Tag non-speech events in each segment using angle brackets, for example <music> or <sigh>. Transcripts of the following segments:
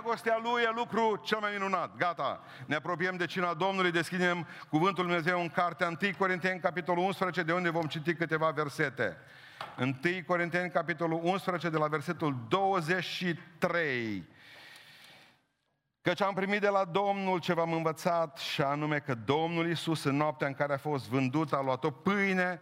Dragostea Lui e lucru cel mai minunat. Gata. Ne apropiem de cina Domnului, deschidem Cuvântul Lui Dumnezeu în cartea 1 Corinteni, capitolul 11, de unde vom citi câteva versete. 1 Corinteni, capitolul 11, de la versetul 23. Căci am primit de la Domnul ce v-am învățat și anume că Domnul Iisus în noaptea în care a fost vândut a luat o pâine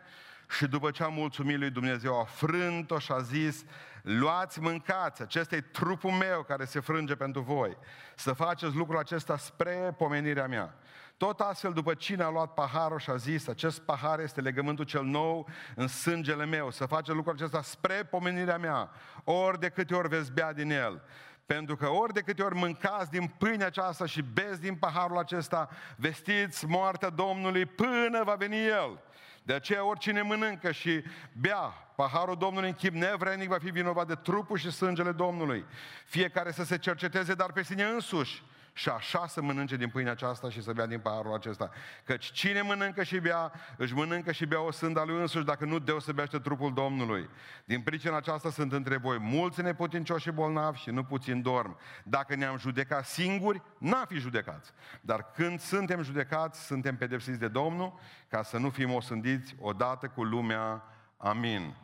și după ce a mulțumit lui Dumnezeu a frânt-o și a zis luați, mâncați, acesta e trupul meu care se frânge pentru voi. Să faceți lucrul acesta spre pomenirea mea. Tot astfel, după cine a luat paharul și a zis, acest pahar este legământul cel nou în sângele meu, să faceți lucrul acesta spre pomenirea mea, ori de câte ori veți bea din el. Pentru că ori de câte ori mâncați din pâinea aceasta și beți din paharul acesta, vestiți moartea Domnului până va veni El. De aceea oricine mănâncă și bea paharul Domnului în chip nevrenic va fi vinovat de trupul și sângele Domnului. Fiecare să se cerceteze, dar pe sine însuși și așa să mănânce din pâinea aceasta și să bea din paharul acesta. Căci cine mănâncă și bea, își mănâncă și bea o sânda lui însuși, dacă nu deosebește trupul Domnului. Din pricina aceasta sunt între voi mulți neputincioși și bolnavi și nu puțin dorm. Dacă ne-am judecat singuri, n-am fi judecați. Dar când suntem judecați, suntem pedepsiți de Domnul, ca să nu fim osândiți odată cu lumea. Amin.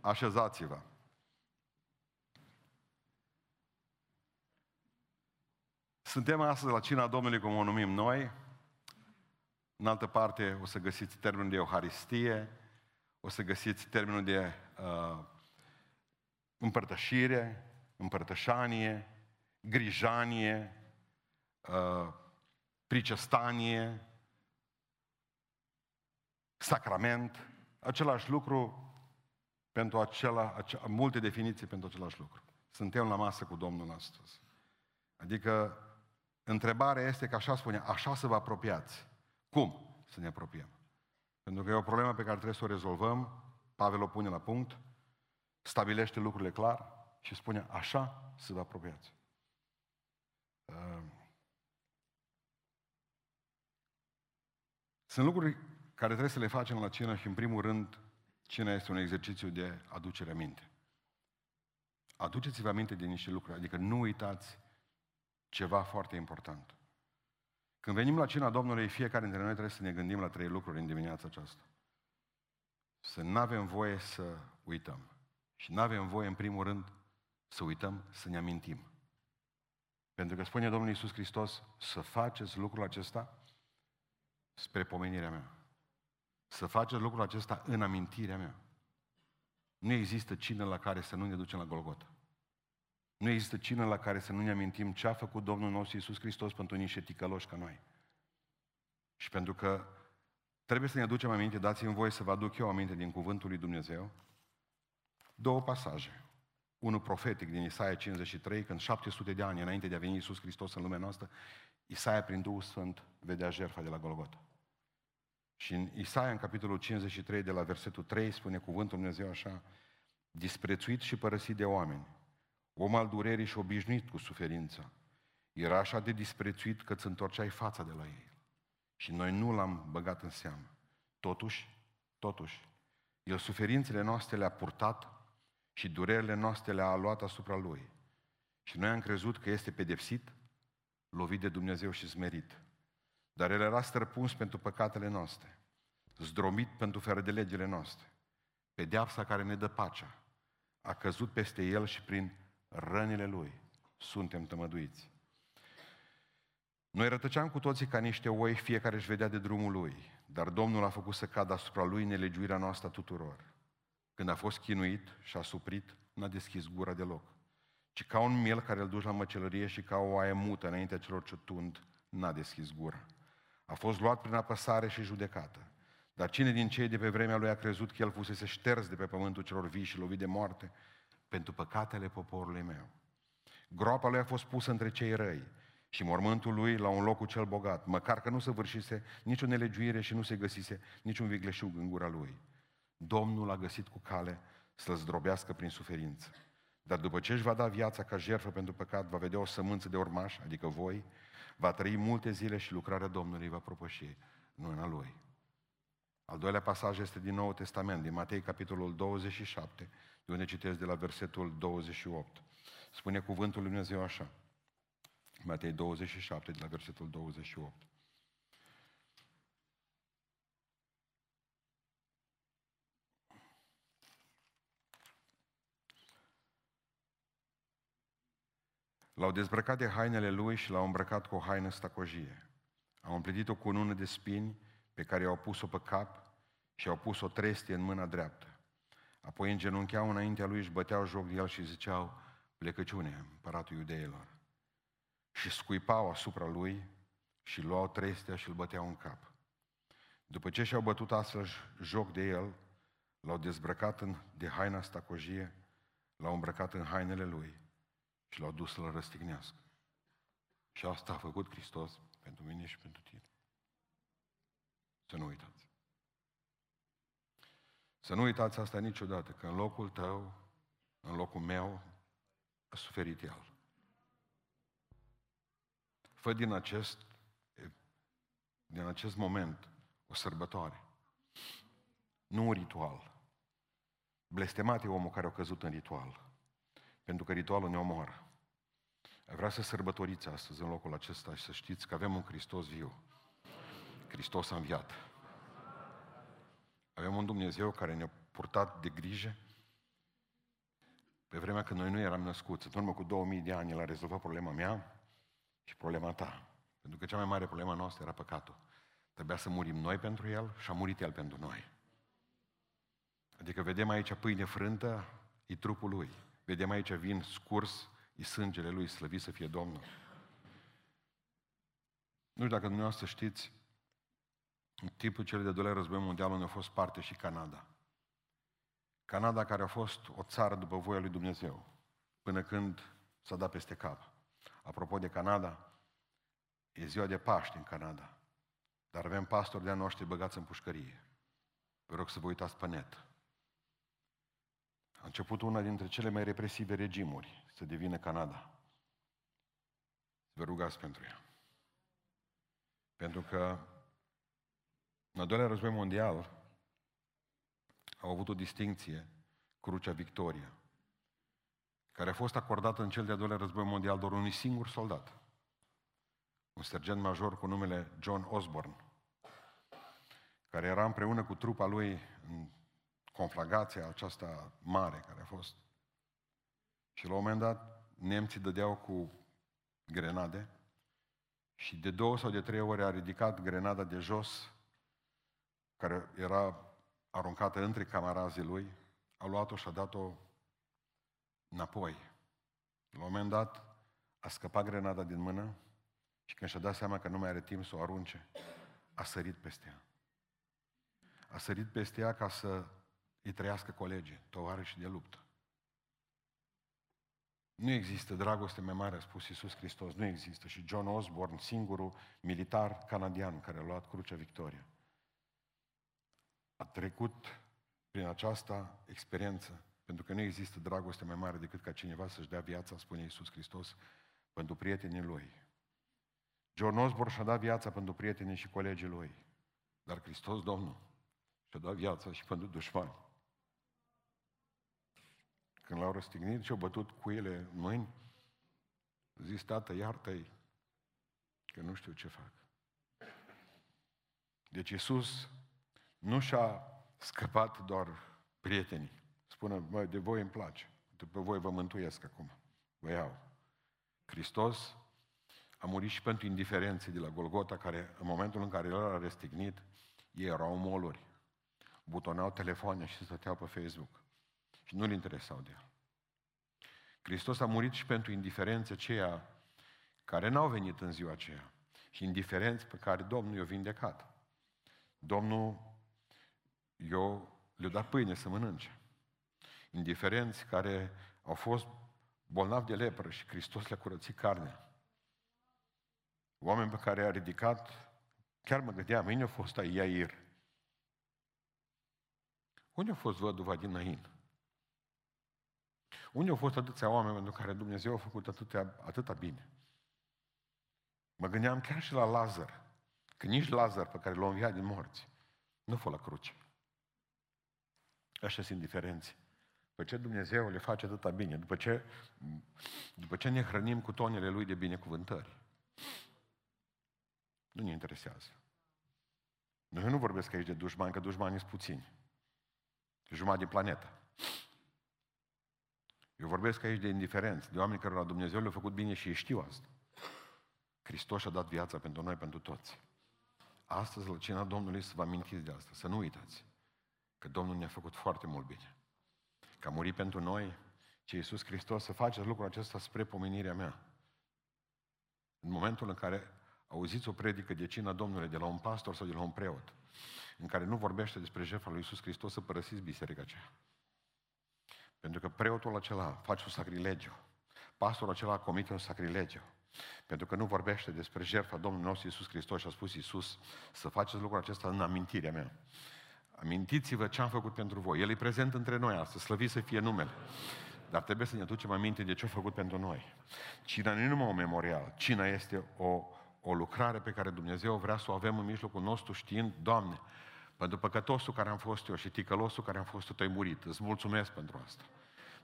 Așezați-vă. Suntem astăzi la cina Domnului, cum o numim noi. În altă parte o să găsiți termenul de Euharistie, o să găsiți termenul de uh, împărtășire, împărtășanie, grijanie, uh, pricestanie, sacrament, același lucru pentru acela, acea, multe definiții pentru același lucru. Suntem la masă cu Domnul astăzi. Adică Întrebarea este că așa spune, așa să vă apropiați. Cum să ne apropiem? Pentru că e o problemă pe care trebuie să o rezolvăm. Pavel o pune la punct, stabilește lucrurile clar și spune, așa să vă apropiați. Uh, sunt lucruri care trebuie să le facem la cină și, în primul rând, cina este un exercițiu de aducere aminte. Aduceți-vă aminte de niște lucruri, adică nu uitați ceva foarte important. Când venim la cina Domnului, fiecare dintre noi trebuie să ne gândim la trei lucruri în dimineața aceasta. Să nu avem voie să uităm. Și nu avem voie, în primul rând, să uităm, să ne amintim. Pentru că spune Domnul Iisus Hristos să faceți lucrul acesta spre pomenirea mea. Să faceți lucrul acesta în amintirea mea. Nu există cină la care să nu ne ducem la Golgota. Nu există cină la care să nu ne amintim ce a făcut Domnul nostru Iisus Hristos pentru niște ticăloși ca noi. Și pentru că trebuie să ne aducem aminte, dați-mi voie să vă aduc eu aminte din Cuvântul lui Dumnezeu, două pasaje. Unul profetic din Isaia 53, când 700 de ani înainte de a veni Iisus Hristos în lumea noastră, Isaia prin Duhul Sfânt vedea jertfa de la Golgota. Și în Isaia, în capitolul 53, de la versetul 3, spune cuvântul Dumnezeu așa, disprețuit și părăsit de oameni, om al durerii și obișnuit cu suferința. Era așa de disprețuit că îți întorceai fața de la ei. Și noi nu l-am băgat în seamă. Totuși, totuși, el suferințele noastre le-a purtat și durerile noastre le-a luat asupra lui. Și noi am crezut că este pedepsit, lovit de Dumnezeu și smerit. Dar el era străpuns pentru păcatele noastre, zdromit pentru fără de legile noastre. Pedeapsa care ne dă pacea a căzut peste el și prin rănile Lui suntem tămăduiți. Noi rătăceam cu toții ca niște oi, fiecare își vedea de drumul lui, dar Domnul a făcut să cadă asupra lui nelegiuirea noastră tuturor. Când a fost chinuit și a suprit, n-a deschis gura deloc. Ci ca un miel care îl duci la măcelărie și ca o aie mută înaintea celor ce tund, n-a deschis gura. A fost luat prin apăsare și judecată. Dar cine din cei de pe vremea lui a crezut că el fusese șters de pe pământul celor vii și lovit de moarte, pentru păcatele poporului meu. Groapa lui a fost pusă între cei răi și mormântul lui la un loc cel bogat, măcar că nu se vârșise nicio nelegiuire și nu se găsise niciun vigleșug în gura lui. Domnul a găsit cu cale să-l zdrobească prin suferință. Dar după ce își va da viața ca jertfă pentru păcat, va vedea o sămânță de urmaș, adică voi, va trăi multe zile și lucrarea Domnului va propăși în a lui. Al doilea pasaj este din Noul Testament, din Matei, capitolul 27, de unde citesc de la versetul 28. Spune cuvântul Lui Dumnezeu așa. Matei 27, de la versetul 28. L-au dezbrăcat de hainele lui și l-au îmbrăcat cu o haină stacojie. Au împletit o cunună de spini pe care i-au pus-o pe cap și au pus o trestie în mâna dreaptă. Apoi îngenuncheau înaintea lui, își băteau joc de el și ziceau, plecăciune, împăratul iudeilor. Și scuipau asupra lui și luau trestia și îl băteau în cap. După ce și-au bătut astfel joc de el, l-au dezbrăcat în, de haina stacojie, l-au îmbrăcat în hainele lui și l-au dus să-l răstignească. Și asta a făcut Hristos pentru mine și pentru tine. Să nu uitați. Să nu uitați asta niciodată, că în locul tău, în locul meu, a suferit El. Fă din acest, din acest moment o sărbătoare. Nu un ritual. Blestemat e omul care a căzut în ritual. Pentru că ritualul ne omoară. Vreau să sărbătoriți astăzi în locul acesta și să știți că avem un Hristos viu. Hristos a înviat. Avem un Dumnezeu care ne-a purtat de grijă pe vremea când noi nu eram născuți. În urmă cu 2000 de ani, El a rezolvat problema mea și problema ta. Pentru că cea mai mare problema noastră era păcatul. Trebuia să murim noi pentru El și a murit El pentru noi. Adică vedem aici pâine frântă, e trupul Lui. Vedem aici vin scurs, e sângele Lui, slăvit să fie Domnul. Nu știu dacă dumneavoastră știți, în timpul celui de doilea război mondial, unde a fost parte și Canada. Canada care a fost o țară după voia lui Dumnezeu, până când s-a dat peste cap. Apropo de Canada, e ziua de Paște în Canada, dar avem pastori de-a noștri băgați în pușcărie. Vă rog să vă uitați pe net. A început una dintre cele mai represive regimuri să devină Canada. Vă rugați pentru ea. Pentru că în al doilea război mondial au avut o distinție, Crucea Victoria, care a fost acordată în cel de-al doilea război mondial doar unui singur soldat, un sergent major cu numele John Osborne, care era împreună cu trupa lui în conflagația aceasta mare care a fost. Și la un moment dat nemții dădeau cu grenade și de două sau de trei ori a ridicat grenada de jos care era aruncată între camarazii lui, a luat-o și a dat-o înapoi. La un moment dat a scăpat grenada din mână și când și-a dat seama că nu mai are timp să o arunce, a sărit peste ea. A sărit peste ea ca să îi trăiască colegii, tovarăși de luptă. Nu există dragoste mai mare, a spus Iisus Hristos, nu există. Și John Osborne, singurul militar canadian care a luat Crucea Victoria a trecut prin această experiență, pentru că nu există dragoste mai mare decât ca cineva să-și dea viața, spune Iisus Hristos, pentru prietenii lui. John Osborne și-a dat viața pentru prietenii și colegii lui, dar Hristos, Domnul, și-a dat viața și pentru dușmani. Când l-au răstignit și-au bătut cu ele în mâini, zis, tată, iartă-i, că nu știu ce fac. Deci Iisus nu și-a scăpat doar prietenii. Spune, bă, de voi îmi place. După voi vă mântuiesc acum. Vă iau. Hristos a murit și pentru indiferențe de la Golgota, care în momentul în care el a restignit, ei erau moluri. Butonau telefoane și stăteau pe Facebook. Și nu-l interesau de el. Hristos a murit și pentru indiferențe ceia care n-au venit în ziua aceea. Și indiferenți pe care Domnul i-a vindecat. Domnul eu le-au dat pâine să mănânce. Indiferenți care au fost bolnavi de lepră și Hristos le-a curățit carnea. Oameni pe care a ridicat, chiar mă gândeam, mine a fost Iair. Unde a fost văduva din Nain? Unde au fost atâția oameni pentru care Dumnezeu a făcut atâtea, atâta bine? Mă gândeam chiar și la Lazar, că nici Lazar pe care l-a înviat din morți nu a fost la cruce. Așa sunt diferenți. După ce Dumnezeu le face atâta bine, după ce, după ce ne hrănim cu tonele Lui de binecuvântări, nu ne interesează. Eu nu vorbesc aici de dușmani, că dușmanii sunt puțini. Jumătate din planetă. Eu vorbesc aici de indiferenți, de oameni care la Dumnezeu le-au făcut bine și ei știu asta. Hristos a dat viața pentru noi, pentru toți. Astăzi, la cina Domnului, să vă amintiți de asta, să nu uitați că Domnul ne-a făcut foarte mult bine. Că a murit pentru noi, ce Iisus Hristos, să faceți lucrul acesta spre pomenirea mea. În momentul în care auziți o predică de cina Domnului de la un pastor sau de la un preot, în care nu vorbește despre jertfa lui Iisus Hristos, să părăsiți biserica aceea. Pentru că preotul acela face un sacrilegiu. Pastorul acela comite un sacrilegiu. Pentru că nu vorbește despre jertfa Domnului nostru Iisus Hristos și a spus Iisus să faceți lucrul acesta în amintirea mea. Amintiți-vă ce am făcut pentru voi. El e prezent între noi astăzi, slăvit să fie numele. Dar trebuie să ne aducem aminte de ce a făcut pentru noi. Cina nu e numai un memorial. Cina este o, o lucrare pe care Dumnezeu vrea să o avem în mijlocul nostru știind, Doamne, pentru păcătosul care am fost eu și ticălosul care am fost tu ai murit. Îți mulțumesc pentru asta.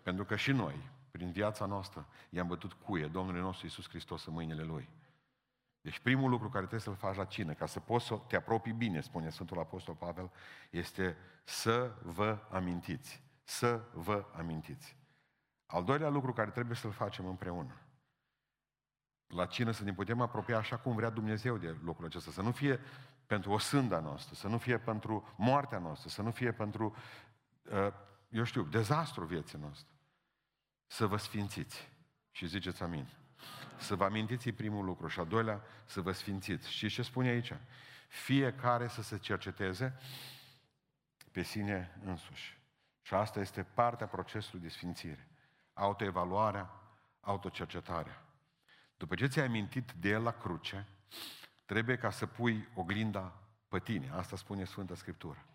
Pentru că și noi, prin viața noastră, i-am bătut cuie Domnului nostru Iisus Hristos în mâinile Lui. Deci primul lucru care trebuie să-l faci la cină, ca să poți să te apropii bine, spune Sfântul Apostol Pavel, este să vă amintiți. Să vă amintiți. Al doilea lucru care trebuie să-l facem împreună. La cină să ne putem apropia așa cum vrea Dumnezeu de lucrul acesta. Să nu fie pentru o sânda noastră, să nu fie pentru moartea noastră, să nu fie pentru, uh, eu știu, dezastru vieții noastre. Să vă sfințiți. Și ziceți amin. Să vă amintiți primul lucru și al doilea, să vă sfințiți. Și ce spune aici? Fiecare să se cerceteze pe sine însuși. Și asta este partea procesului de sfințire. Autoevaluarea, autocercetarea. După ce ți-ai amintit de el la cruce, trebuie ca să pui oglinda pe tine. Asta spune Sfânta Scriptură.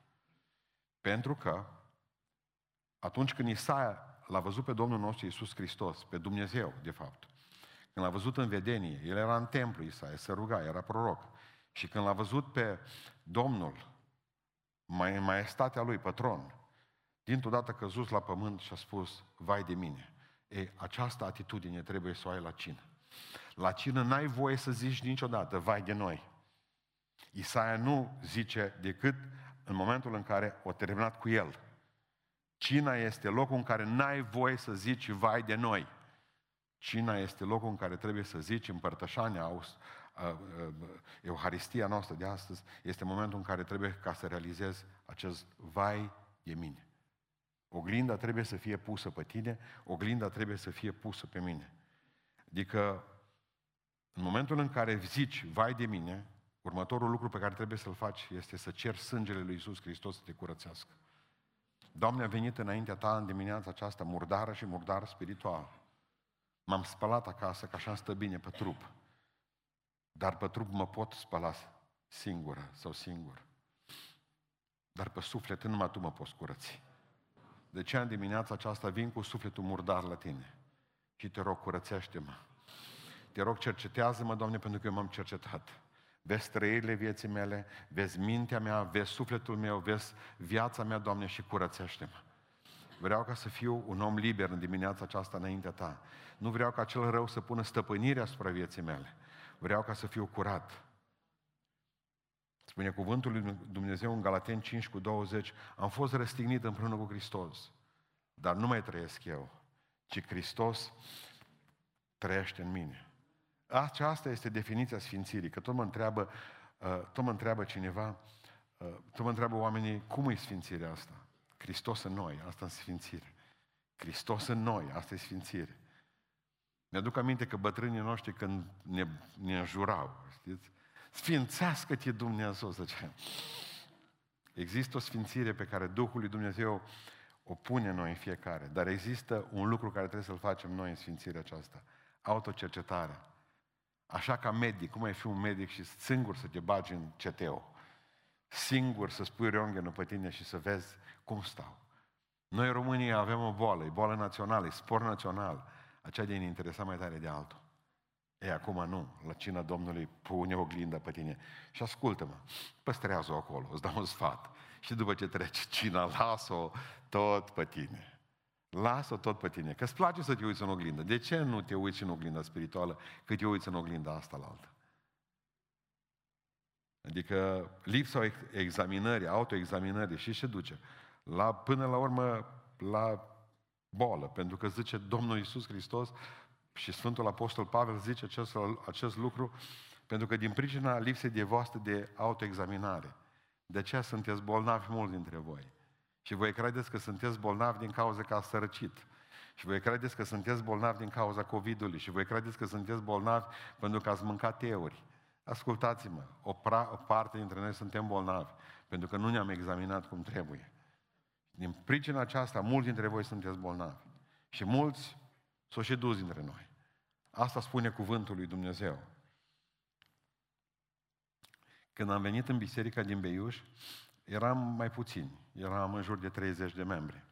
Pentru că atunci când Isaia l-a văzut pe Domnul nostru Iisus Hristos, pe Dumnezeu, de fapt, când l-a văzut în vedenie, el era în templu Isaia, se ruga, era proroc. Și când l-a văzut pe Domnul, mai maestatea lui, patron, dintr-o dată căzut la pământ și a spus, vai de mine. E, această atitudine trebuie să o ai la cină. La cină n-ai voie să zici niciodată, vai de noi. Isaia nu zice decât în momentul în care o terminat cu el. Cina este locul în care n-ai voie să zici, vai de noi. Cina este locul în care trebuie să zici împărtășania, Euharistia noastră de astăzi, este momentul în care trebuie ca să realizezi acest vai de mine. Oglinda trebuie să fie pusă pe tine, oglinda trebuie să fie pusă pe mine. Adică, în momentul în care zici, vai de mine, următorul lucru pe care trebuie să-l faci este să cer sângele lui Iisus Hristos să te curățească. Doamne, a venit înaintea ta în dimineața aceasta murdară și murdară spiritual. M-am spălat acasă, că așa stă bine pe trup. Dar pe trup mă pot spăla singură sau singur. Dar pe suflet numai tu mă poți curăți. De ce în dimineața aceasta vin cu sufletul murdar la tine? Și te rog, curățește-mă. Te rog, cercetează-mă, Doamne, pentru că eu m-am cercetat. Vezi trăirile vieții mele, vezi mintea mea, vezi sufletul meu, vezi viața mea, Doamne, și curățește-mă. Vreau ca să fiu un om liber în dimineața aceasta înaintea Ta. Nu vreau ca cel rău să pună stăpânirea asupra vieții mele. Vreau ca să fiu curat. Spune cuvântul lui Dumnezeu în Galaten 5 cu 20, am fost răstignit împreună cu Hristos, dar nu mai trăiesc eu, ci Hristos trăiește în mine. Aceasta este definiția Sfințirii, că tot mă întreabă, uh, tot mă întreabă cineva, uh, tot mă întreabă oamenii, cum e Sfințirea asta? Hristos în noi, asta e Sfințire. Hristos în noi, asta e Sfințire. Mi-aduc aminte că bătrânii noștri când ne, ne jurau, știți? Sfințească-te Dumnezeu, zicea. Există o sfințire pe care Duhul lui Dumnezeu o pune noi în fiecare, dar există un lucru care trebuie să-l facem noi în sfințirea aceasta. Autocercetarea. Așa ca medic, cum ai fi un medic și singur să te bagi în CTO. Singur să spui röntgenul pe tine și să vezi cum stau. Noi românii avem o boală, e boală națională, e spor național. Aceea de ne interesa mai tare de altul. Ei, acum nu. La cina Domnului pune o glindă pe tine și ascultă-mă, păstrează-o acolo, îți dau un sfat. Și după ce trece cina, lasă-o tot pe tine. Lasă-o tot pe tine, că îți place să te uiți în oglindă. De ce nu te uiți în oglinda spirituală cât te uiți în oglinda asta la altă? Adică lipsa examinării, autoexaminării și ce duce? La, până la urmă, la boală. Pentru că zice Domnul Iisus Hristos și Sfântul Apostol Pavel zice acest, acest lucru pentru că din pricina lipsei de voastră de autoexaminare, de aceea sunteți bolnavi mulți dintre voi. Și voi credeți că sunteți bolnavi din cauza că ați sărăcit. Și voi credeți că sunteți bolnavi din cauza COVID-ului. Și voi credeți că sunteți bolnavi pentru că ați mâncat teuri. Ascultați-mă, o, pra- o parte dintre noi suntem bolnavi pentru că nu ne-am examinat cum trebuie. Din pricina aceasta, mulți dintre voi sunteți bolnavi. Și mulți s-au și dus dintre noi. Asta spune cuvântul lui Dumnezeu. Când am venit în biserica din Beiuș, eram mai puțini. Eram în jur de 30 de membri.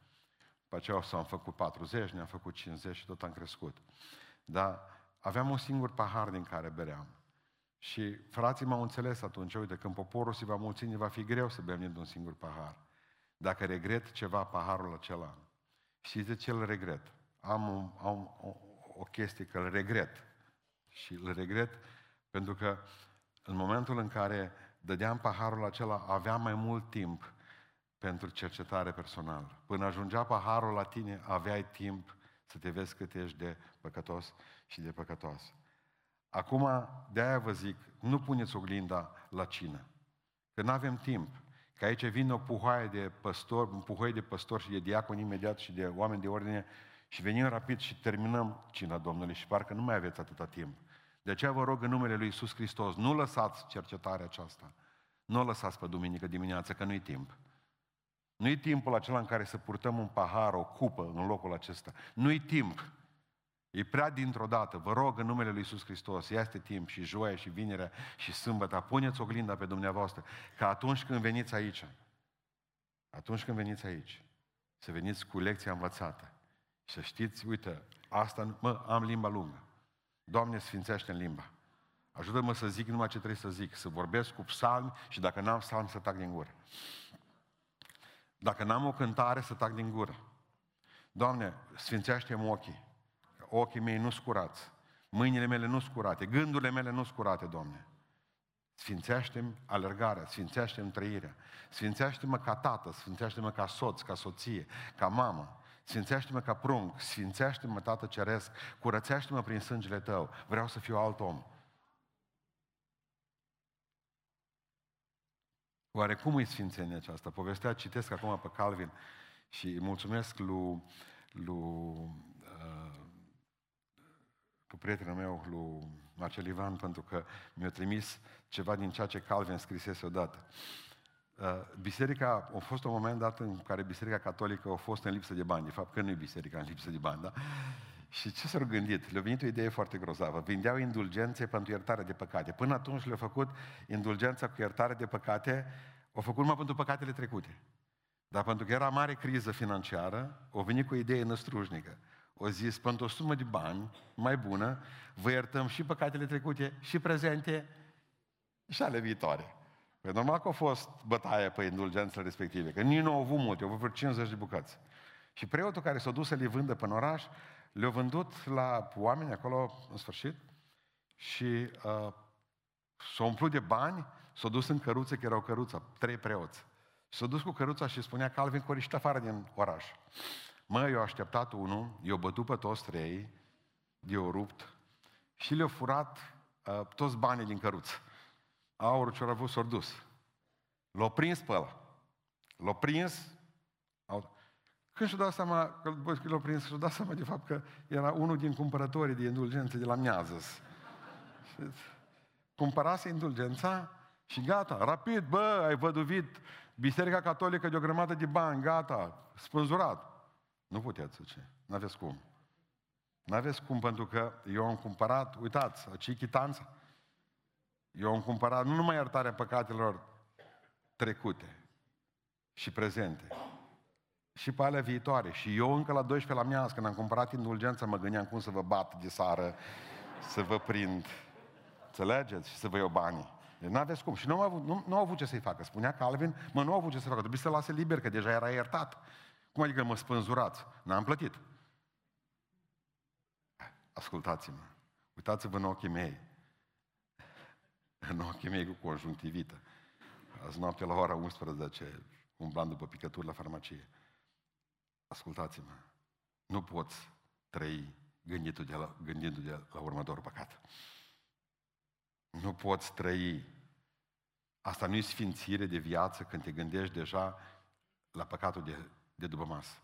După aceea s-am făcut 40, ne-am făcut 50 și tot am crescut. Dar aveam un singur pahar din care beream. Și frații m-au înțeles atunci, uite, când poporul se va mulți, ne va fi greu să bem din un singur pahar. Dacă regret ceva, paharul acela. Știți de ce îl regret? Am, un, am o, o chestie că îl regret. Și îl regret pentru că în momentul în care dădeam paharul acela, aveam mai mult timp pentru cercetare personală. Până ajungea paharul la tine, aveai timp să te vezi cât ești de păcătos și de păcătos. Acum, de aia vă zic, nu puneți oglinda la cină. Că nu avem timp. Că aici vine o puhoaie de păstor, un puhoi de păstor și de diacon imediat și de oameni de ordine și venim rapid și terminăm cina Domnului și parcă nu mai aveți atâta timp. De aceea vă rog în numele Lui Iisus Hristos, nu lăsați cercetarea aceasta. Nu o lăsați pe duminică dimineață, că nu-i timp. Nu-i timpul acela în care să purtăm un pahar, o cupă în locul acesta. Nu-i timp. E prea dintr-o dată. Vă rog în numele Lui Iisus Hristos, ia este timp și joia și vinerea și sâmbătă, puneți oglinda pe dumneavoastră, ca atunci când veniți aici, atunci când veniți aici, să veniți cu lecția învățată și să știți, uite, asta, mă, am limba lungă. Doamne, sfințește în limba. Ajută-mă să zic numai ce trebuie să zic, să vorbesc cu psalmi și dacă n-am psalmi să tac din gură. Dacă n-am o cântare, să tac din gură. Doamne, sfințește-mi ochii. Ochii mei nu scurați. Mâinile mele nu scurate. Gândurile mele nu scurate, Doamne. Sfințește-mi alergarea, sfințește-mi trăirea, sfințește-mă ca tată, sfințește-mă ca soț, ca soție, ca mamă, Sfințește-mă ca prunc, sfințește-mă, Tată Ceresc, curățește-mă prin sângele Tău. Vreau să fiu alt om. Oare cum îi sfințenia aceasta? Povestea, citesc acum pe Calvin și îi mulțumesc lui, lui, uh, lui prietenul meu, lui Marcel Ivan, pentru că mi-a trimis ceva din ceea ce Calvin scrisese odată. Uh, biserica, a fost un moment dat în care Biserica Catolică a fost în lipsă de bani. De fapt, că nu e biserica în lipsă de bani, da? Și ce s-au gândit? Le-a venit o idee foarte grozavă. Vindeau indulgențe pentru iertare de păcate. Până atunci le-au făcut indulgența cu iertare de păcate, au făcut numai pentru păcatele trecute. Dar pentru că era mare criză financiară, au venit cu o idee năstrușnică. O zis, pentru o sumă de bani mai bună, vă iertăm și păcatele trecute, și prezente, și ale viitoare. Păi normal că a fost bătaie pe indulgențele respective, că nici nu au avut multe, au avut vreo 50 de bucăți. Și preotul care s-a dus să le vândă pe oraș, le-a vândut la oameni acolo în sfârșit și uh, s-a umplut de bani, s-a dus în căruță, că era o căruță, trei preoți. S-a dus cu căruța și spunea Calvin că ori afară din oraș. Mă, eu așteptat unul, i-a bătut pe toți trei, i-a rupt și le-a furat uh, toți banii din căruță. Aurul ce-au avut s-au dus. L-au prins pe ăla. L-au prins. Când și-au dat seama, că l-au prins, și-au dat seama de fapt că era unul din cumpărătorii de indulgențe de la Miazăs. Cumpărase indulgența și gata, rapid, bă, ai văduvit Biserica Catolică de o grămadă de bani, gata, spânzurat. Nu puteți, ce? N-aveți cum. N-aveți cum, pentru că eu am cumpărat, uitați, aici chitanța. Eu am cumpărat nu numai iertarea păcatelor trecute și prezente, și pe alea viitoare. Și eu încă la 12 la mea, când am cumpărat indulgența, mă gândeam cum să vă bat de sară, să vă prind. Înțelegeți? Și să vă iau banii. Deci nu aveți cum. Și nu au avut, nu, nu au avut ce să-i facă. Spunea Calvin, mă, nu au avut ce să facă. Trebuie să lase liber, că deja era iertat. Cum adică mă spânzurați? N-am plătit. Ascultați-mă. Uitați-vă în ochii mei. În ochii mei cu conjunctivită. Azi noapte la ora 11, umblam după picături la farmacie. Ascultați-mă. Nu poți trăi gândindu-te de la, gândindu de la următorul păcat. Nu poți trăi. Asta nu e sfințire de viață când te gândești deja la păcatul de, de după masă.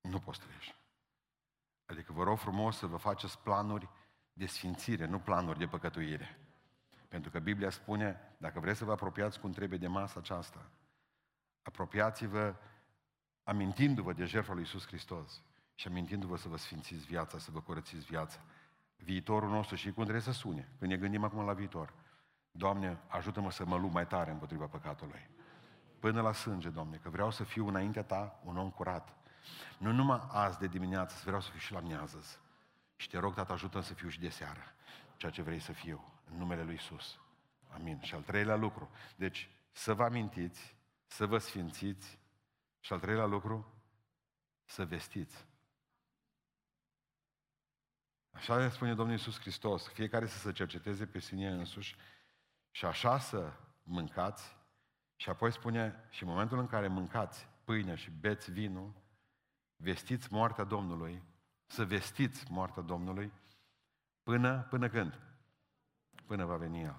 Nu poți trăi Adică vă rog frumos să vă faceți planuri de sfințire, nu planuri de păcătuire. Pentru că Biblia spune, dacă vreți să vă apropiați cum trebuie de masa aceasta, apropiați-vă amintindu-vă de jertfa lui Iisus Hristos și amintindu-vă să vă sfințiți viața, să vă curățiți viața. Viitorul nostru și cum trebuie să sune, când ne gândim acum la viitor. Doamne, ajută-mă să mă lupt mai tare împotriva păcatului. Până la sânge, Doamne, că vreau să fiu înaintea Ta un om curat. Nu numai azi de dimineață, să vreau să fiu și la miază. Și te rog, Tată, ajută să fiu și de seară, ceea ce vrei să fiu, în numele Lui Isus. Amin. Și al treilea lucru. Deci, să vă amintiți, să vă sfințiți și al treilea lucru, să vestiți. Așa le spune Domnul Iisus Hristos, fiecare să se cerceteze pe sine însuși și așa să mâncați și apoi spune, și în momentul în care mâncați pâine și beți vinul, vestiți moartea Domnului, să vestiți moartea Domnului, până, până când? Până va veni El.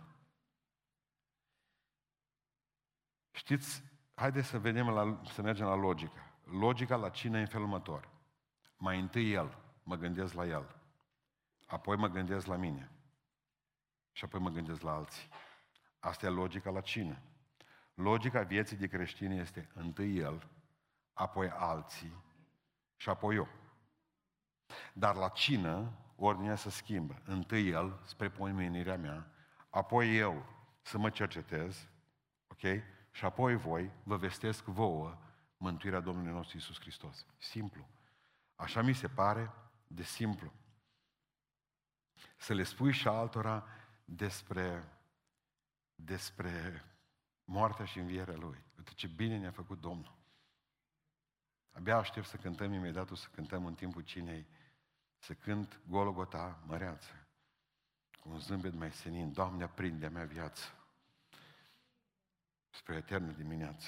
Știți, haideți să vedem la, să mergem la logică. Logica la cine e în felul următor. Mai întâi El, mă gândesc la El. Apoi mă gândesc la mine. Și apoi mă gândesc la alții. Asta e logica la cine. Logica vieții de creștini este întâi El, apoi alții și apoi eu. Dar la cină, ordinea se schimbă. Întâi El, spre pomenirea mea, apoi eu să mă cercetez, ok? Și apoi voi vă vestesc vouă mântuirea Domnului nostru Isus Hristos. Simplu. Așa mi se pare de simplu. Să le spui și altora despre, despre moartea și învierea Lui. Uite ce bine ne-a făcut Domnul. Abia aștept să cântăm imediat, o să cântăm în timpul cinei, să cânt Golgota măreață, cu un zâmbet mai senin, Doamne, aprinde a mea viață spre eternă dimineață.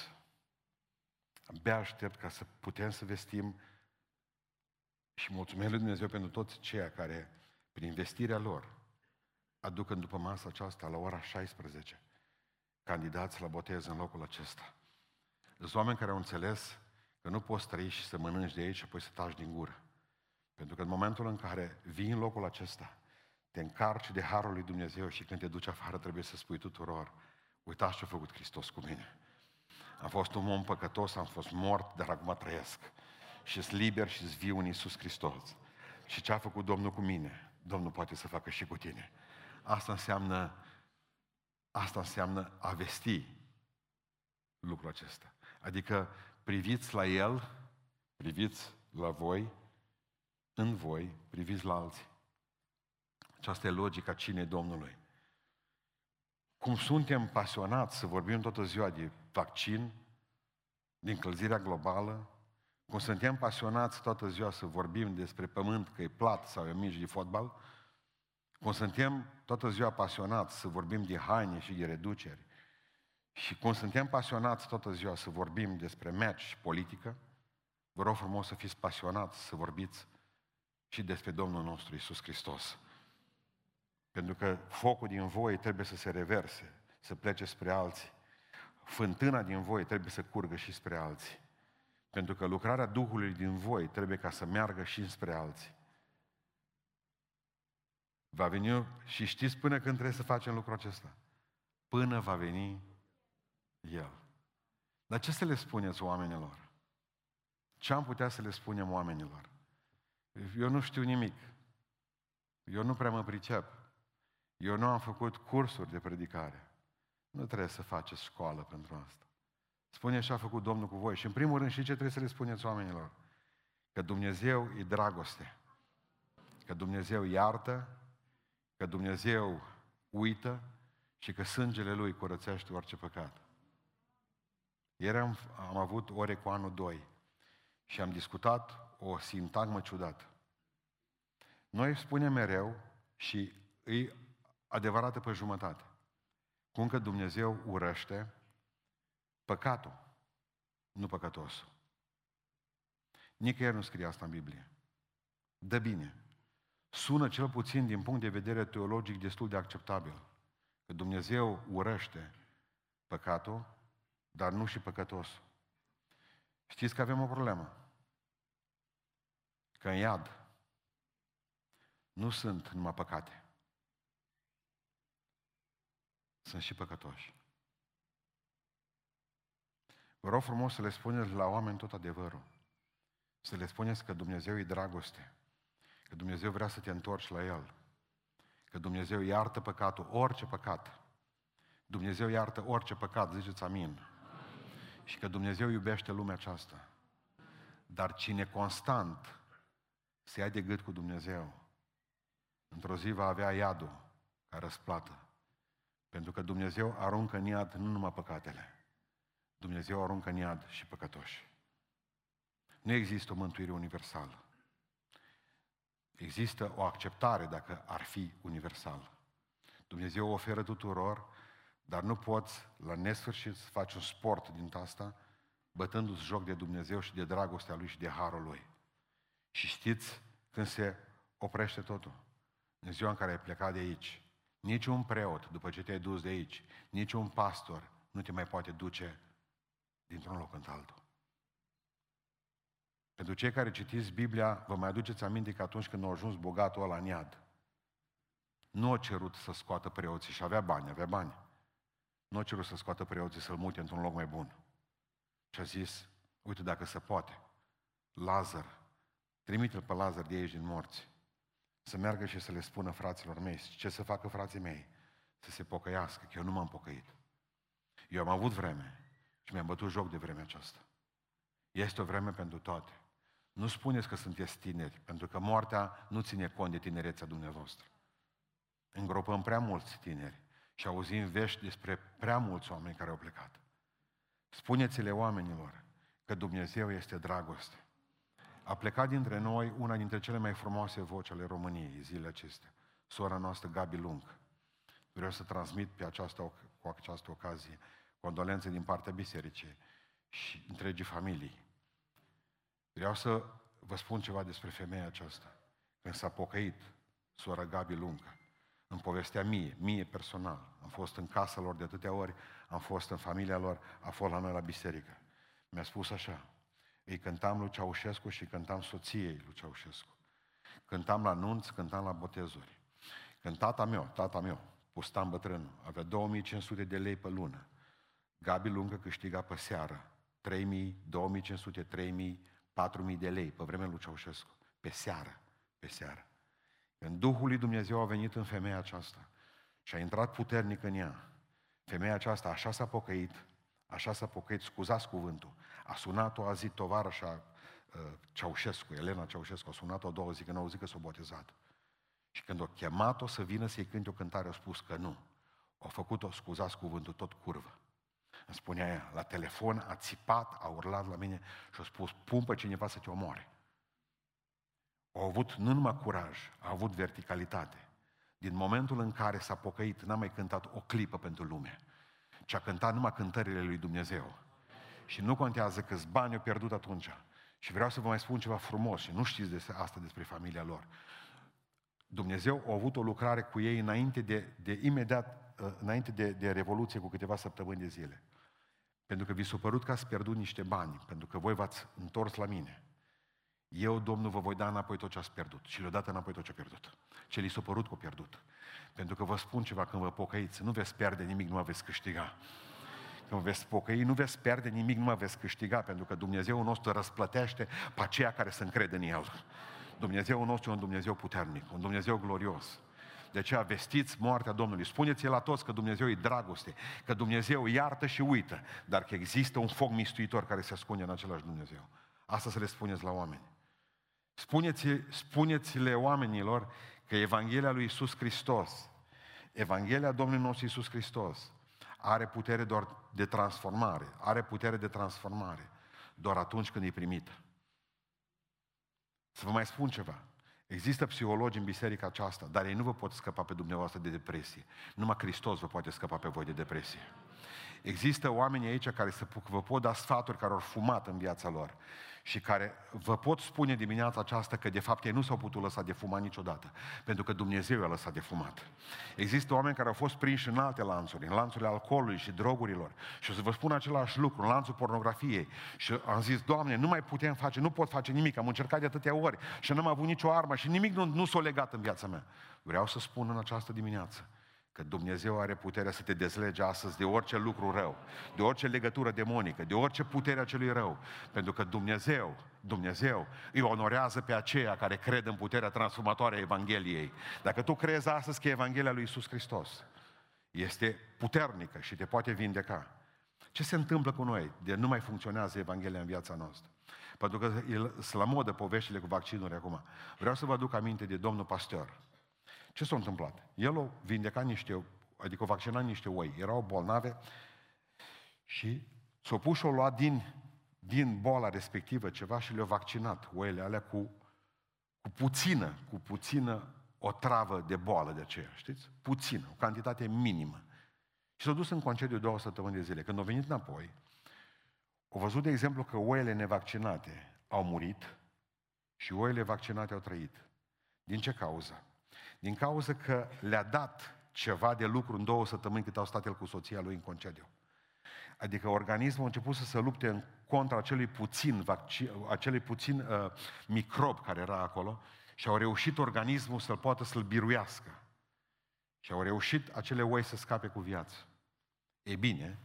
Abia aștept ca să putem să vestim și mulțumesc lui Dumnezeu pentru toți ceia care, prin investirea lor, aduc în după masa aceasta la ora 16 candidați la botez în locul acesta. Sunt oameni care au înțeles că nu poți trăi și să mănânci de aici și apoi să taci din gură. Pentru că în momentul în care vii în locul acesta, te încarci de Harul lui Dumnezeu și când te duci afară trebuie să spui tuturor, uitați ce a făcut Hristos cu mine. Am fost un om păcătos, am fost mort, dar acum trăiesc. Și sunt liber și sunt viu în Iisus Hristos. Și ce a făcut Domnul cu mine, Domnul poate să facă și cu tine. Asta înseamnă, asta înseamnă a vesti lucrul acesta. Adică priviți la El, priviți la voi, în voi, priviți la alții. Aceasta e logica cinei Domnului. Cum suntem pasionați să vorbim toată ziua de vaccin, din încălzirea globală, cum suntem pasionați toată ziua să vorbim despre pământ, că e plat sau e mici de fotbal, cum suntem toată ziua pasionați să vorbim de haine și de reduceri, și cum suntem pasionați toată ziua să vorbim despre meci și politică, vă rog frumos să fiți pasionați să vorbiți și despre Domnul nostru Isus Hristos. Pentru că focul din voi trebuie să se reverse, să plece spre alții. Fântâna din voi trebuie să curgă și spre alții. Pentru că lucrarea Duhului din voi trebuie ca să meargă și spre alții. Va veni și știți până când trebuie să facem lucrul acesta? Până va veni El. Dar ce să le spuneți oamenilor? Ce am putea să le spunem oamenilor? Eu nu știu nimic. Eu nu prea mă pricep. Eu nu am făcut cursuri de predicare. Nu trebuie să faceți școală pentru asta. Spune așa a făcut Domnul cu voi. Și în primul rând, și ce trebuie să le spuneți oamenilor? Că Dumnezeu e dragoste. Că Dumnezeu iartă, că Dumnezeu uită și că sângele Lui curățește orice păcat. Ieri am, am avut ore cu anul 2. și am discutat o sintagmă ciudată. Noi spunem mereu și îi adevărată pe jumătate. Cum că Dumnezeu urăște păcatul, nu păcătosul. Nicăieri nu scrie asta în Biblie. Dă bine. Sună cel puțin din punct de vedere teologic destul de acceptabil. Că Dumnezeu urăște păcatul, dar nu și păcătosul. Știți că avem o problemă. Că în iad nu sunt numai păcate. Sunt și păcătoși. Vă rog frumos să le spuneți la oameni tot adevărul. Să le spuneți că Dumnezeu e dragoste. Că Dumnezeu vrea să te întorci la El. Că Dumnezeu iartă păcatul, orice păcat. Dumnezeu iartă orice păcat, ziceți amin. amin. Și că Dumnezeu iubește lumea aceasta. Dar cine constant se ia de gât cu Dumnezeu, într-o zi va avea iadul ca răsplată. Pentru că Dumnezeu aruncă în iad nu numai păcatele. Dumnezeu aruncă în iad și păcătoși. Nu există o mântuire universală. Există o acceptare dacă ar fi universală. Dumnezeu oferă tuturor, dar nu poți la nesfârșit să faci un sport din asta, bătându-ți joc de Dumnezeu și de dragostea Lui și de harul Lui. Și știți când se oprește totul? În ziua în care ai plecat de aici. Nici un preot, după ce te-ai dus de aici, nici un pastor nu te mai poate duce dintr-un loc în altul. Pentru cei care citiți Biblia, vă mai aduceți aminte că atunci când a ajuns bogatul ăla în iad, nu a cerut să scoată preoții și avea bani, avea bani. Nu a cerut să scoată preoții să-l mute într-un loc mai bun. Și a zis, uite dacă se poate, Lazar, trimite-l pe Lazar de aici din morți, să meargă și să le spună fraților mei, ce să facă frații mei? Să se pocăiască, că eu nu m-am pocăit. Eu am avut vreme și mi-am bătut joc de vremea aceasta. Este o vreme pentru toate. Nu spuneți că sunteți tineri, pentru că moartea nu ține cont de tinerețea dumneavoastră. Îngropăm prea mulți tineri și auzim vești despre prea mulți oameni care au plecat. Spuneți-le oamenilor că Dumnezeu este dragoste. A plecat dintre noi una dintre cele mai frumoase voci ale României zilele acestea, sora noastră Gabi Lung. Vreau să transmit pe această, cu această ocazie condolențe din partea bisericii și întregii familii. Vreau să vă spun ceva despre femeia aceasta. Când s-a pocăit, sora Gabi Luncă, în povestea mie, mie personal, am fost în casa lor de atâtea ori, am fost în familia lor, a fost la noi la biserică. Mi-a spus așa, îi cântam lui Ceaușescu și cântam soției lui Ceaușescu. Cântam la nunți, cântam la botezuri. Când tata meu, tata meu, Pustan bătrân, avea 2500 de lei pe lună, Gabi Lungă câștiga pe seară 3000, 2500, 3000, 4000 de lei pe vremea lui Ceaușescu. Pe seară, pe seară. Când Duhul lui Dumnezeu a venit în femeia aceasta și a intrat puternic în ea, femeia aceasta așa s-a pocăit, așa s-a pocăit, scuzați cuvântul, a sunat-o, a zis tovarășa uh, Ceaușescu, Elena Ceaușescu, a sunat-o două zi, că nu au zis că s-a botezat. Și când o chemat-o să vină să-i cânte o cântare, a spus că nu. Au făcut-o, scuzați cuvântul, tot curvă. Îmi spunea ea, la telefon a țipat, a urlat la mine și a spus, pun pe cineva să te omoare. Au avut nu numai curaj, a avut verticalitate. Din momentul în care s-a pocăit, n-a mai cântat o clipă pentru lume, ci a cântat numai cântările lui Dumnezeu. Și nu contează câți bani au pierdut atunci. Și vreau să vă mai spun ceva frumos și nu știți despre asta despre familia lor. Dumnezeu a avut o lucrare cu ei înainte de, de imediat, uh, înainte de, de Revoluție cu câteva săptămâni de zile. Pentru că vi s-a părut că ați pierdut niște bani, pentru că voi v-ați întors la mine. Eu, Domnul, vă voi da înapoi tot ce ați pierdut. Și le-o dat înapoi tot ce a pierdut. Ce li s-a părut că a pierdut. Pentru că vă spun ceva, când vă pocăiți, nu veți pierde nimic, nu mă veți câștiga. Când veți pocăi, nu veți pierde nimic, nu mă veți câștiga, pentru că Dumnezeu nostru răsplătește pe aceia care se încred în El. Dumnezeu nostru e un Dumnezeu puternic, un Dumnezeu glorios. De aceea vestiți moartea Domnului. Spuneți-le la toți că Dumnezeu e dragoste, că Dumnezeu iartă și uită, dar că există un foc mistuitor care se ascunde în același Dumnezeu. Asta să le spuneți la oameni. Spuneți, spuneți-le oamenilor că Evanghelia lui Isus Hristos, Evanghelia Domnului nostru Isus Hristos, are putere doar de transformare, are putere de transformare doar atunci când e primită. Să vă mai spun ceva. Există psihologi în biserica aceasta, dar ei nu vă pot scăpa pe dumneavoastră de depresie. Numai Hristos vă poate scăpa pe voi de depresie. Există oameni aici care să vă pot da sfaturi care au fumat în viața lor și care vă pot spune dimineața aceasta că de fapt ei nu s-au putut lăsa de fumat niciodată, pentru că Dumnezeu i-a lăsat de fumat. Există oameni care au fost prinși în alte lanțuri, în lanțurile alcoolului și drogurilor și o să vă spun același lucru, în lanțul pornografiei și am zis, Doamne, nu mai putem face, nu pot face nimic, am încercat de atâtea ori și nu am avut nicio armă și nimic nu, nu s-a legat în viața mea. Vreau să spun în această dimineață, Că Dumnezeu are puterea să te dezlege astăzi de orice lucru rău, de orice legătură demonică, de orice putere a celui rău. Pentru că Dumnezeu, Dumnezeu îi onorează pe aceia care cred în puterea transformatoare a Evangheliei. Dacă tu crezi astăzi că Evanghelia lui Isus Hristos este puternică și te poate vindeca, ce se întâmplă cu noi de nu mai funcționează Evanghelia în viața noastră? Pentru că sunt la modă poveștile cu vaccinuri acum. Vreau să vă aduc aminte de domnul pastor ce s-a întâmplat? El a vindecat niște, adică a vaccinat niște oi. Erau bolnave și s-a pus și-o luat din, din boala respectivă ceva și le-a vaccinat oile alea cu, cu puțină, cu puțină o travă de boală de aceea, știți? Puțină, o cantitate minimă. Și s-a dus în concediu două săptămâni de zile. Când a venit înapoi, au văzut, de exemplu, că oile nevaccinate au murit și oile vaccinate au trăit. Din ce cauză? Din cauza că le-a dat ceva de lucru în două săptămâni cât au stat el cu soția lui în concediu. Adică organismul a început să se lupte în contra acelui puțin, vaccin, acelui puțin uh, microb care era acolo și au reușit organismul să-l poată să-l biruiască. Și au reușit acele oi să scape cu viață. E bine,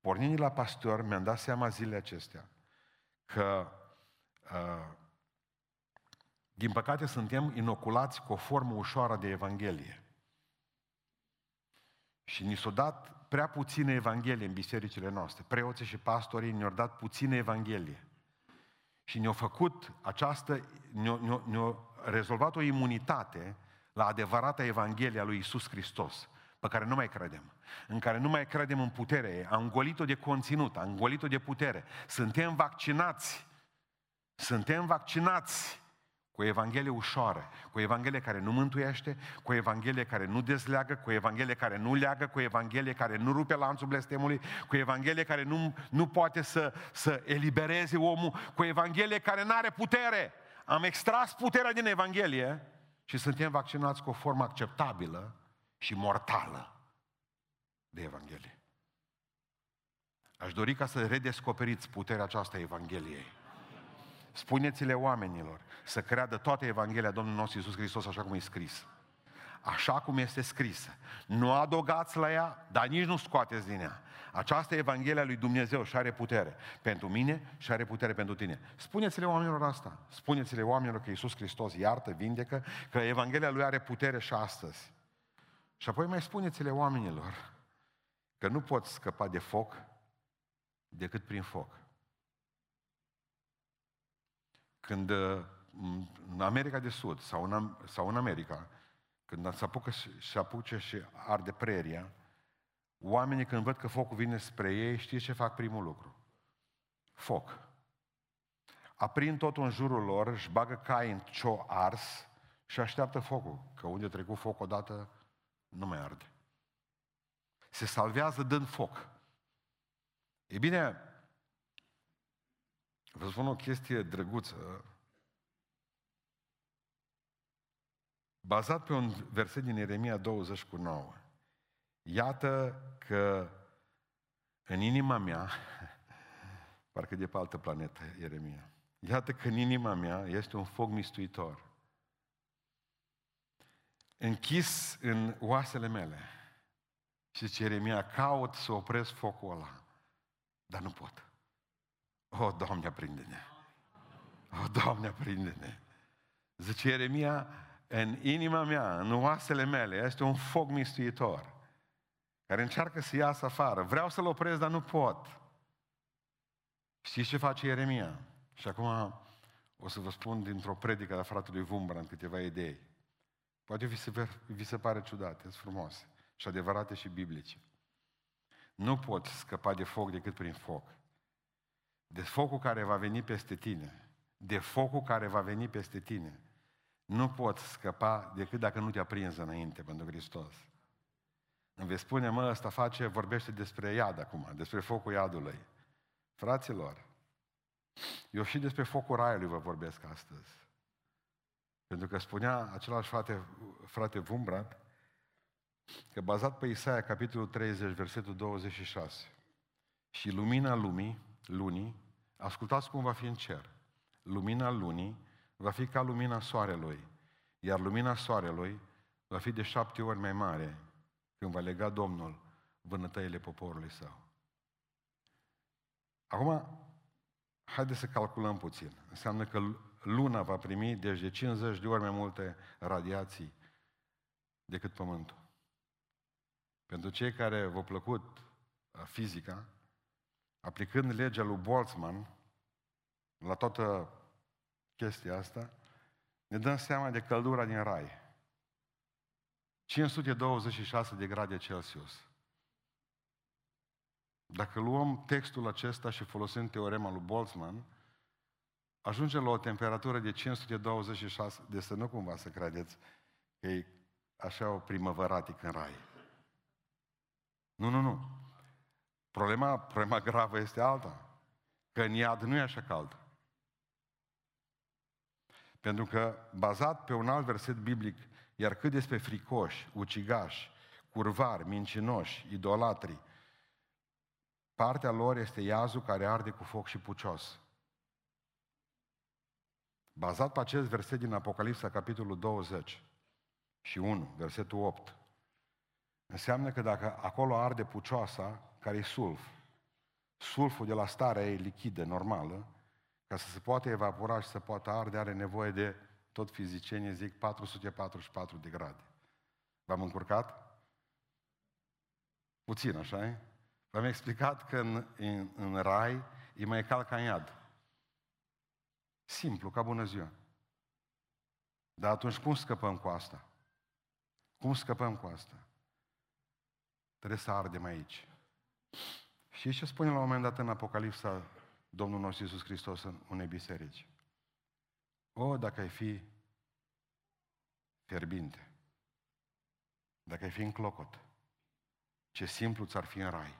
pornind la pastor, mi-am dat seama zilele acestea că uh, din păcate suntem inoculați cu o formă ușoară de Evanghelie. Și ni s-a dat prea puține Evanghelie în bisericile noastre. Preoții și pastorii ne-au dat puține Evanghelie. Și ne-au făcut această, ne-au, ne-au, ne-au rezolvat o imunitate la adevărata Evanghelia lui Isus Hristos, pe care nu mai credem, în care nu mai credem în putere, am îngolit-o de conținut, am îngolit-o de putere. Suntem vaccinați, suntem vaccinați cu o Evanghelie ușoară, cu o Evanghelie care nu mântuiește, cu o Evanghelie care nu dezleagă, cu o Evanghelie care nu leagă, cu o Evanghelie care nu rupe lanțul blestemului, cu o Evanghelie care nu, nu poate să, să elibereze omul, cu o Evanghelie care nu are putere. Am extras puterea din Evanghelie și suntem vaccinați cu o formă acceptabilă și mortală de Evanghelie. Aș dori ca să redescoperiți puterea aceasta a Evangheliei. Spuneți-le oamenilor să creadă toată Evanghelia Domnului nostru Iisus Hristos așa cum e scris. Așa cum este scrisă. Nu adăugați la ea, dar nici nu scoateți din ea. Această Evanghelia lui Dumnezeu și are putere pentru mine și are putere pentru tine. Spuneți-le oamenilor asta. Spuneți-le oamenilor că Iisus Hristos iartă, vindecă, că Evanghelia lui are putere și astăzi. Și apoi mai spuneți-le oamenilor că nu poți scăpa de foc decât prin foc. Când uh, în America de Sud sau în, sau în America, când se apucă și apuce și arde preria, oamenii când văd că focul vine spre ei, știți ce fac primul lucru? Foc. Aprind totul în jurul lor, își bagă cai în cio ars și așteaptă focul. Că unde a trecut foc odată, nu mai arde. Se salvează dând foc. E bine, Vă spun o chestie drăguță. Bazat pe un verset din Ieremia 20 cu 9. Iată că în inima mea, <laughs> parcă de pe altă planetă, Ieremia, iată că în inima mea este un foc mistuitor. Închis în oasele mele. Și zice Ieremia, caut să opresc focul ăla, dar nu pot. O, Doamne, aprinde-ne! O, Doamne, aprinde-ne! Zice Ieremia, în inima mea, în oasele mele, este un foc mistuitor care încearcă să iasă afară. Vreau să-l opresc, dar nu pot. Știți ce face Ieremia? Și acum o să vă spun dintr-o predică a fratelui Vumbran câteva idei. Poate vi se, vi se pare ciudate, sunt frumoase și adevărate și biblice. Nu poți scăpa de foc decât prin foc de focul care va veni peste tine de focul care va veni peste tine. Nu poți scăpa decât dacă nu te aprinzi înainte pentru Hristos. Îmi vei spune, mă, ăsta face, vorbește despre iad acum, despre focul iadului. Fraților, eu și despre focul raiului vă vorbesc astăzi. Pentru că spunea același frate, frate Vumbrat, că bazat pe Isaia, capitolul 30, versetul 26, și lumina lumii, lunii, ascultați cum va fi în cer. Lumina lunii va fi ca lumina soarelui, iar lumina soarelui va fi de șapte ori mai mare când va lega Domnul vânătăile poporului său. Acum, haideți să calculăm puțin. Înseamnă că luna va primi deci de 50 de ori mai multe radiații decât Pământul. Pentru cei care v-au plăcut uh, fizica, aplicând legea lui Boltzmann la toată chestia asta, ne dăm seama de căldura din rai. 526 de grade Celsius. Dacă luăm textul acesta și folosim teorema lui Boltzmann, ajungem la o temperatură de 526, de să nu cumva să credeți că e așa o primăvăratic în rai. Nu, nu, nu. Problema, problema gravă este alta. Că în iad nu e așa cald. Pentru că, bazat pe un alt verset biblic, iar cât despre fricoși, ucigași, curvari, mincinoși, idolatri, partea lor este iazul care arde cu foc și pucios. Bazat pe acest verset din Apocalipsa, capitolul 20 și 1, versetul 8, înseamnă că dacă acolo arde pucioasa, care e sulf, sulful de la starea ei lichidă, normală, ca să se poată evapora și să poată arde, are nevoie de, tot fizicienii zic, 444 de grade. V-am încurcat? Puțin, așa e? V-am explicat că în, în, în rai e mai cald ca în iad. Simplu, ca bună ziua. Dar atunci cum scăpăm cu asta? Cum scăpăm cu asta? Trebuie să ardem aici. Și ce spune la un moment dat în Apocalipsa Domnul nostru Iisus Hristos în unei biserici? O, dacă ai fi fierbinte, dacă ai fi în clocot, ce simplu ți-ar fi în rai.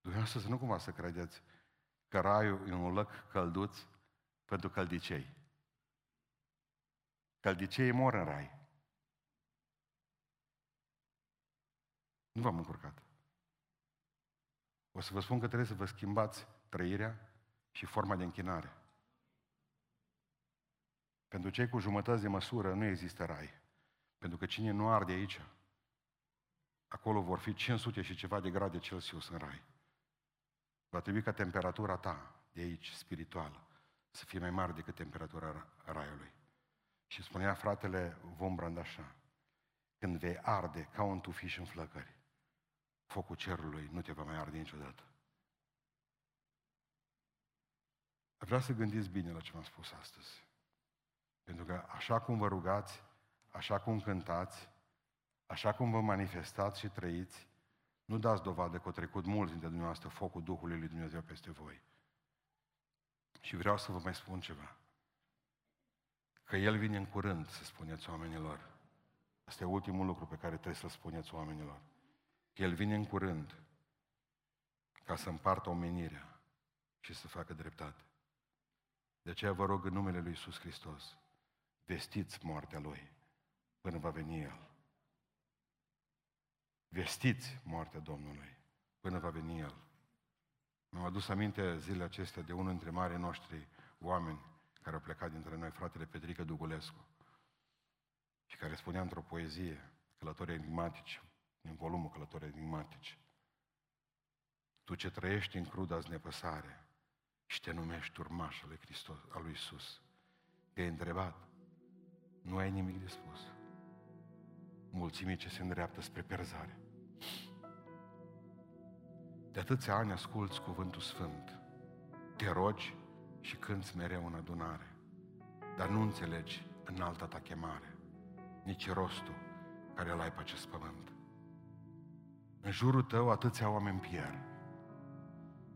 Dumneavoastră să nu cumva să credeți că raiul e un loc călduț pentru căldicei. Căldiceii mor în rai. Nu v-am încurcat. O să vă spun că trebuie să vă schimbați trăirea și forma de închinare. Pentru cei cu jumătăți de măsură nu există rai. Pentru că cine nu arde aici, acolo vor fi 500 și ceva de grade Celsius în rai. Va trebui ca temperatura ta de aici, spirituală, să fie mai mare decât temperatura raiului. Și spunea fratele Vombrand așa, când vei arde ca un tufiș în flăcări, focul cerului nu te va mai arde niciodată. Vreau să gândiți bine la ce m-am spus astăzi. Pentru că așa cum vă rugați, așa cum cântați, așa cum vă manifestați și trăiți, nu dați dovadă că au trecut mulți dintre dumneavoastră focul Duhului lui Dumnezeu peste voi. Și vreau să vă mai spun ceva. Că El vine în curând, să spuneți oamenilor. Asta e ultimul lucru pe care trebuie să-l spuneți oamenilor. Că El vine în curând ca să împartă omenirea și să facă dreptate. De aceea vă rog în numele Lui Iisus Hristos, vestiți moartea Lui până va veni El. Vestiți moartea Domnului până va veni El. Mi-am adus aminte zilele acestea de unul dintre marii noștri oameni care au plecat dintre noi, fratele Petrică Dugulescu, și care spunea într-o poezie, călători enigmatici, în volumul Călători enigmatici, Tu ce trăiești în cruda nepăsare și te numești urmaș al lui Hristos, al lui Isus, te-ai întrebat, nu ai nimic de spus. Mulțimii ce se îndreaptă spre perzare. De atâția ani asculți cuvântul sfânt, te rogi și cânți mereu în adunare, dar nu înțelegi în alta ta chemare, nici rostul care îl ai pe acest pământ. În jurul tău atâția oameni pierd,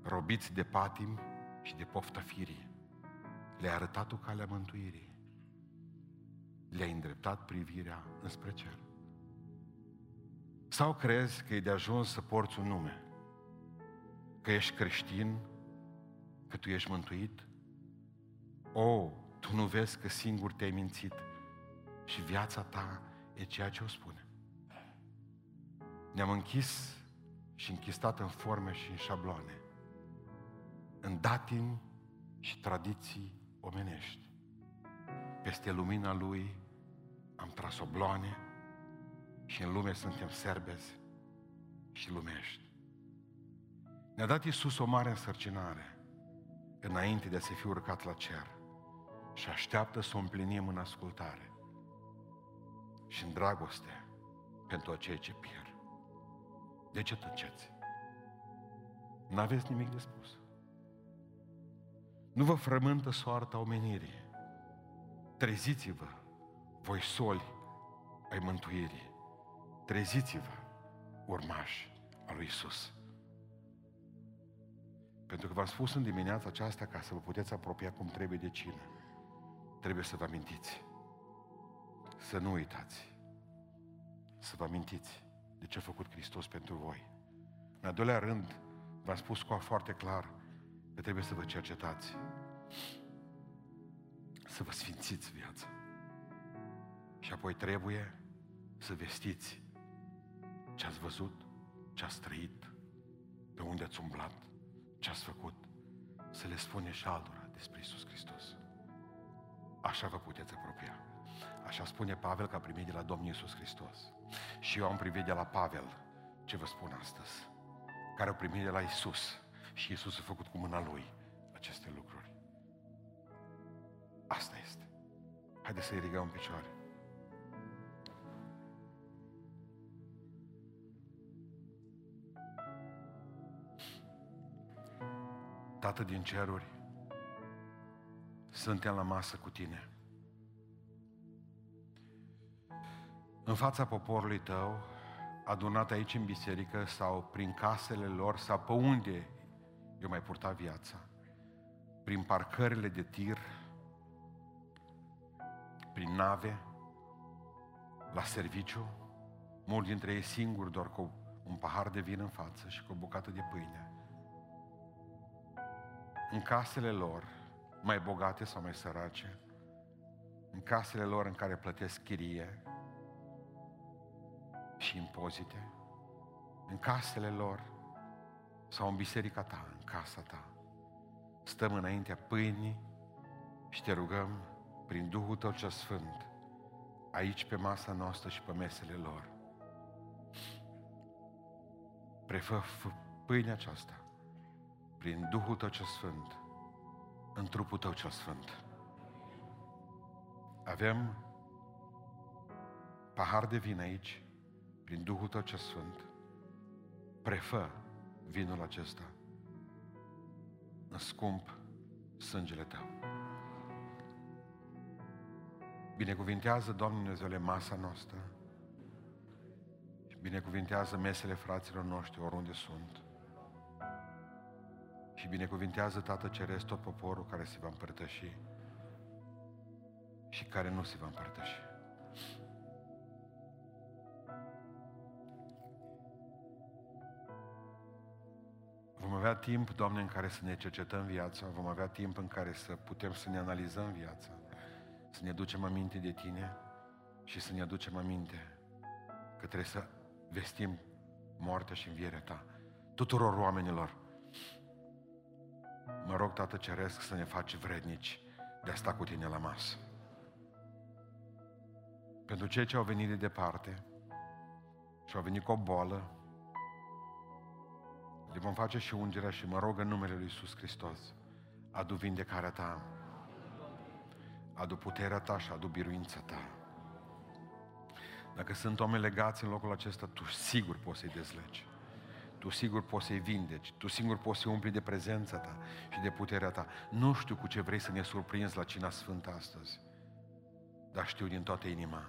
robiți de patim și de pofta firii. Le-ai arătat o calea mântuirii. Le-ai îndreptat privirea înspre cer. Sau crezi că e de ajuns să porți un nume? Că ești creștin? Că tu ești mântuit? O, tu nu vezi că singur te-ai mințit și viața ta e ceea ce o spune. Ne-am închis și închistat în forme și în șabloane, în datini și tradiții omenești. Peste lumina Lui am tras obloane și în lume suntem serbezi și lumești. Ne-a dat Iisus o mare însărcinare înainte de a se fi urcat la cer și așteaptă să o împlinim în ascultare și în dragoste pentru acei ce pierd. De ce tăceți? N-aveți nimic de spus. Nu vă frământă soarta omenirii. Treziți-vă, voi soli ai mântuirii. Treziți-vă, urmași al lui Isus. Pentru că v-am spus în dimineața aceasta ca să vă puteți apropia cum trebuie de cină. Trebuie să vă amintiți. Să nu uitați. Să vă amintiți de ce a făcut Hristos pentru voi. În al doilea rând, v-am spus cu foarte clar că trebuie să vă cercetați. Să vă sfințiți viața. Și apoi trebuie să vestiți ce ați văzut, ce ați trăit, pe unde ați umblat, ce ați făcut, să le spune și altora despre Isus Hristos. Așa vă puteți apropia. Așa spune Pavel că a primit de la Domnul Iisus Hristos. Și eu am privit de la Pavel ce vă spun astăzi, care a primit de la Isus și Isus a făcut cu mâna Lui aceste lucruri. Asta este. Haideți să-i rigăm în picioare. Tată din ceruri, suntem la masă cu tine. În fața poporului tău, adunat aici în biserică sau prin casele lor sau pe unde eu mai purta viața, prin parcările de tir, prin nave, la serviciu, mulți dintre ei singuri, doar cu un pahar de vin în față și cu o bucată de pâine. În casele lor, mai bogate sau mai sărace, în casele lor în care plătesc chirie, și impozite în casele lor sau în biserica ta, în casa ta. Stăm înaintea pâinii și te rugăm prin Duhul Tău cel Sfânt, aici pe masa noastră și pe mesele lor. Prefă pâinea aceasta prin Duhul Tău cel Sfânt, în trupul Tău cel Sfânt. Avem pahar de vin aici, prin Duhul Tău ce Sfânt, prefă vinul acesta în scump sângele Tău. Binecuvintează, Doamne Dumnezeule, masa noastră și binecuvintează mesele fraților noștri oriunde sunt. Și binecuvintează, Tată Ceresc, tot poporul care se va împărtăși și care nu se va împărtăși. Vom avea timp, Doamne, în care să ne cercetăm viața, vom avea timp în care să putem să ne analizăm viața, să ne ducem aminte de Tine și să ne aducem aminte că trebuie să vestim moartea și învierea Ta tuturor oamenilor. Mă rog, Tată Ceresc, să ne faci vrednici de a sta cu Tine la masă. Pentru cei ce au venit de departe și au venit cu o boală, le vom face și ungerea și mă rog în numele Lui Iisus Hristos. Adu vindecarea ta. Adu puterea ta și adu biruința ta. Dacă sunt oameni legați în locul acesta, tu sigur poți să-i dezlegi. Tu sigur poți să-i vindeci. Tu sigur poți să-i umpli de prezența ta și de puterea ta. Nu știu cu ce vrei să ne surprinzi la cina sfântă astăzi. Dar știu din toată inima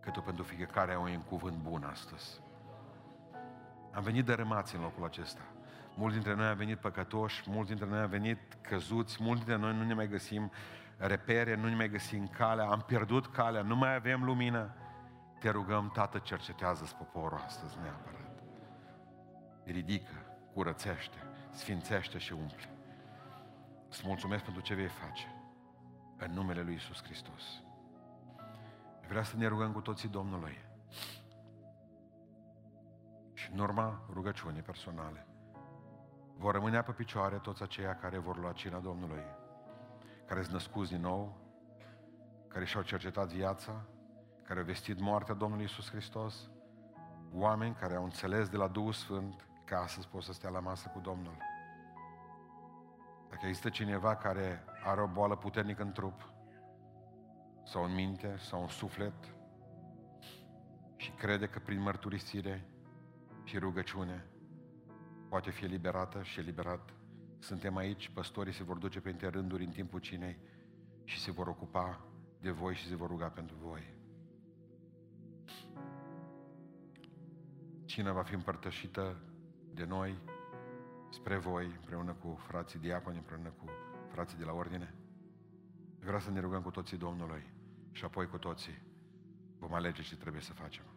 că tu pentru fiecare ai un cuvânt bun astăzi. Am venit dărâmați în locul acesta. Mulți dintre noi am venit păcătoși, mulți dintre noi am venit căzuți, mulți dintre noi nu ne mai găsim repere, nu ne mai găsim calea, am pierdut calea, nu mai avem lumină. Te rugăm, Tată, cercetează-ți poporul astăzi neapărat. Ridică, curățește, sfințește și umple. Îți mulțumesc pentru ce vei face. În numele Lui Isus Hristos. Vreau să ne rugăm cu toții Domnului. Și în urma rugăciunii personale vor rămâne pe picioare toți aceia care vor lua cina Domnului, care sunt născuți din nou, care și-au cercetat viața, care au vestit moartea Domnului Isus Hristos, oameni care au înțeles de la Duhul Sfânt că astăzi pot să stea la masă cu Domnul. Dacă există cineva care are o boală puternică în trup, sau în minte, sau în suflet, și crede că prin mărturisire și rugăciune poate fi eliberată și eliberat. Suntem aici, păstorii se vor duce printre rânduri în timpul cinei și se vor ocupa de voi și se vor ruga pentru voi. Cina va fi împărtășită de noi spre voi, împreună cu frații diaconi, împreună cu frații de la ordine. Vreau să ne rugăm cu toții Domnului și apoi cu toții vom alege ce trebuie să facem.